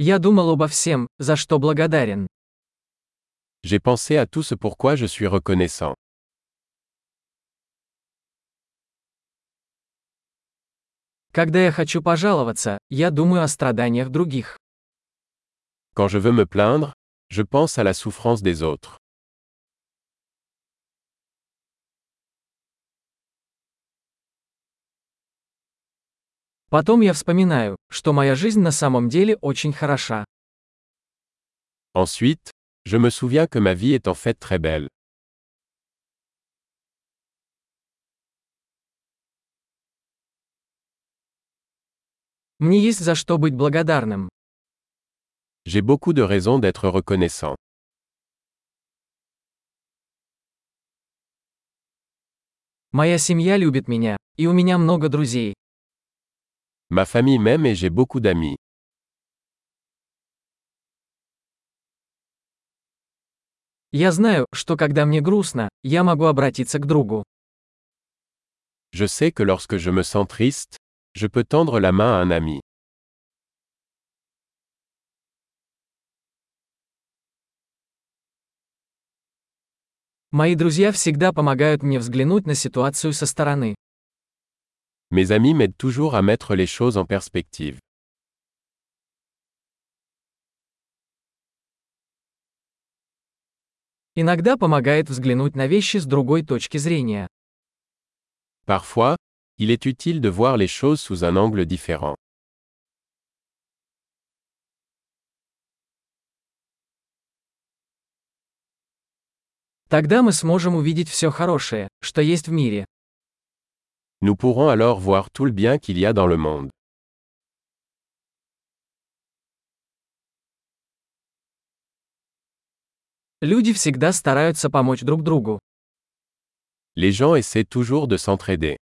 Я думал обо всем, за что благодарен. J'ai pensé à tout ce pourquoi je suis reconnaissant. Когда я хочу пожаловаться, я думаю о страданиях других. Quand je veux me plaindre, je pense à la souffrance des autres. Потом я вспоминаю, что моя жизнь на самом деле очень хороша. Ensuite, je me souviens que ma vie est en fait très belle. Мне есть за что быть благодарным. J'ai beaucoup de raisons d'être reconnaissant. Моя семья любит меня, и у меня много друзей. Ma famille m'aime et j'ai beaucoup d'amis. Я знаю, что когда мне грустно, я могу обратиться к другу. Je sais que lorsque je me sens triste, je peux tendre la main à un ami. Мои друзья всегда помогают мне взглянуть на ситуацию со стороны. Mes amis m'aident toujours à mettre les choses en perspective. Иногда помогает взглянуть на вещи с другой точки зрения. Parfois, il est utile de voir les choses sous un angle différent. Тогда мы сможем увидеть все хорошее, что есть в мире. Nous pourrons alors voir tout le bien qu'il y a dans le monde. Люди всегда стараются помочь друг другу. Les gens essaient toujours de s'entraider.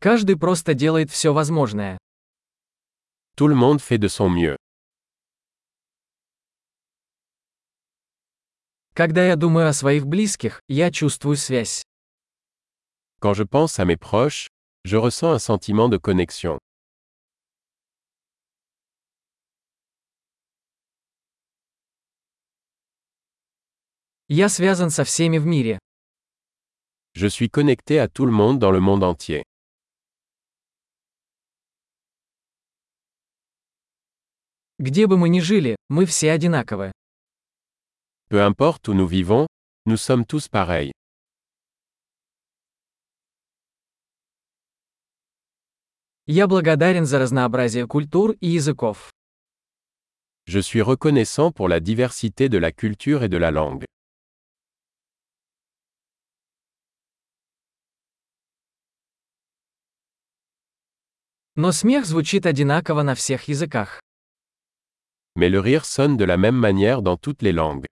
Каждый просто делает все возможное. Tout le monde fait de son mieux. Когда я думаю о своих близких, я чувствую связь. Quand je pense à mes proches, je ressens un sentiment de connexion. Я связан со всеми в мире. Je suis connecté à tout le monde dans le monde entier. Где бы мы ни жили, мы все одинаковы. Peu importe où nous vivons, nous sommes tous pareils. Я благодарен за разнообразие культур и языков. Je suis reconnaissant pour la diversité de la culture et de la langue. Но смех звучит одинаково на всех языках. Mais le rire sonne de la même manière dans toutes les langues.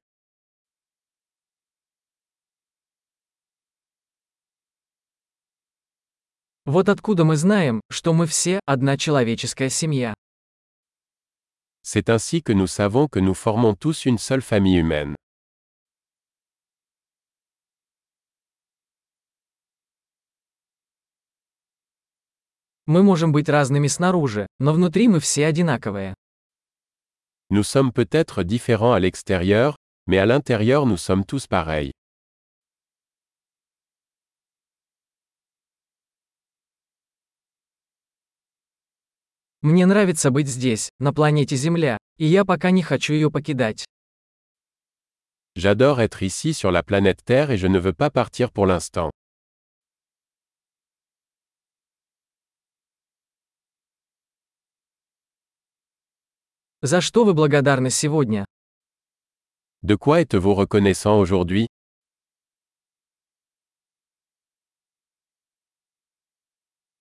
Вот откуда мы знаем, что мы все одна человеческая семья. C'est ainsi que nous savons que nous formons tous une seule famille humaine. Мы можем быть разными снаружи, но внутри мы все одинаковые. Nous sommes peut-être différents à l'extérieur, mais à l'intérieur nous sommes tous pareils. Мне нравится быть здесь, на планете Земля, и я пока не хочу ее покидать. J'adore être ici sur la planète Terre et je ne veux pas partir pour l'instant. За что вы благодарны сегодня? De quoi êtes-vous reconnaissant aujourd'hui